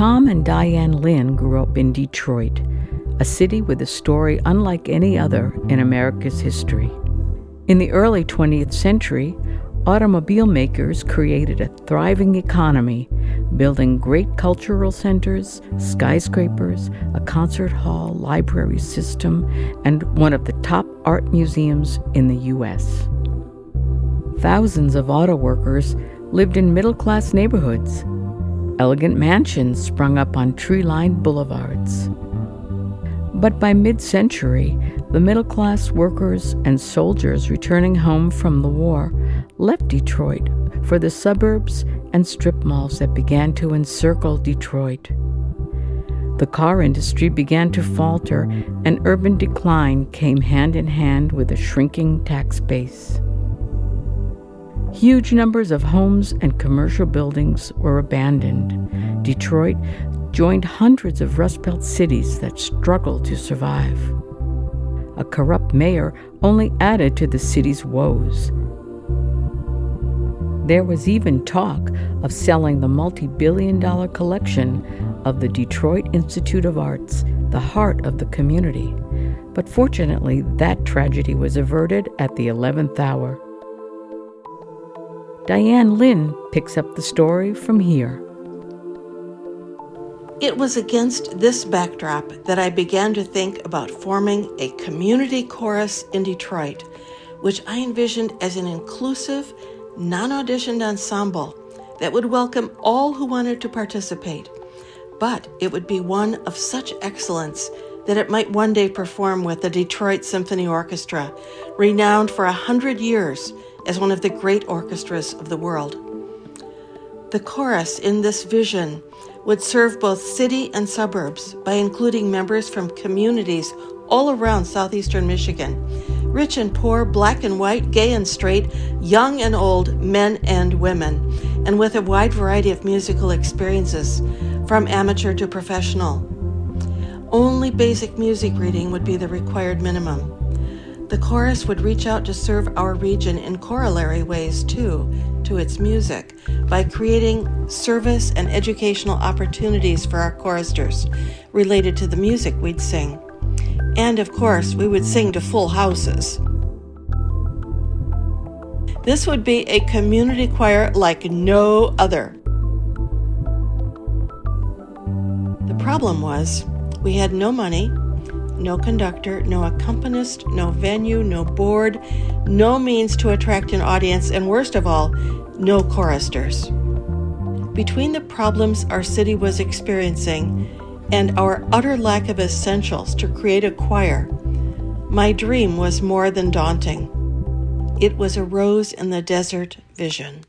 Tom and Diane Lynn grew up in Detroit, a city with a story unlike any other in America's history. In the early 20th century, automobile makers created a thriving economy, building great cultural centers, skyscrapers, a concert hall, library system, and one of the top art museums in the U.S. Thousands of auto workers lived in middle class neighborhoods. Elegant mansions sprung up on tree lined boulevards. But by mid century, the middle class workers and soldiers returning home from the war left Detroit for the suburbs and strip malls that began to encircle Detroit. The car industry began to falter, and urban decline came hand in hand with a shrinking tax base. Huge numbers of homes and commercial buildings were abandoned. Detroit joined hundreds of Rust Belt cities that struggled to survive. A corrupt mayor only added to the city's woes. There was even talk of selling the multi billion dollar collection of the Detroit Institute of Arts, the heart of the community. But fortunately, that tragedy was averted at the 11th hour. Diane Lynn picks up the story from here. It was against this backdrop that I began to think about forming a community chorus in Detroit, which I envisioned as an inclusive, non auditioned ensemble that would welcome all who wanted to participate. But it would be one of such excellence that it might one day perform with the Detroit Symphony Orchestra, renowned for a hundred years as one of the great orchestras of the world. The chorus in this vision would serve both city and suburbs by including members from communities all around southeastern Michigan rich and poor, black and white, gay and straight, young and old, men and women, and with a wide variety of musical experiences, from amateur to professional. Only basic music reading would be the required minimum. The chorus would reach out to serve our region in corollary ways, too, to its music by creating service and educational opportunities for our choristers related to the music we'd sing. And of course, we would sing to full houses. This would be a community choir like no other. The problem was we had no money no conductor, no accompanist, no venue, no board, no means to attract an audience, and worst of all, no choristers. Between the problems our city was experiencing and our utter lack of essentials to create a choir, my dream was more than daunting. It was a rose in the desert vision.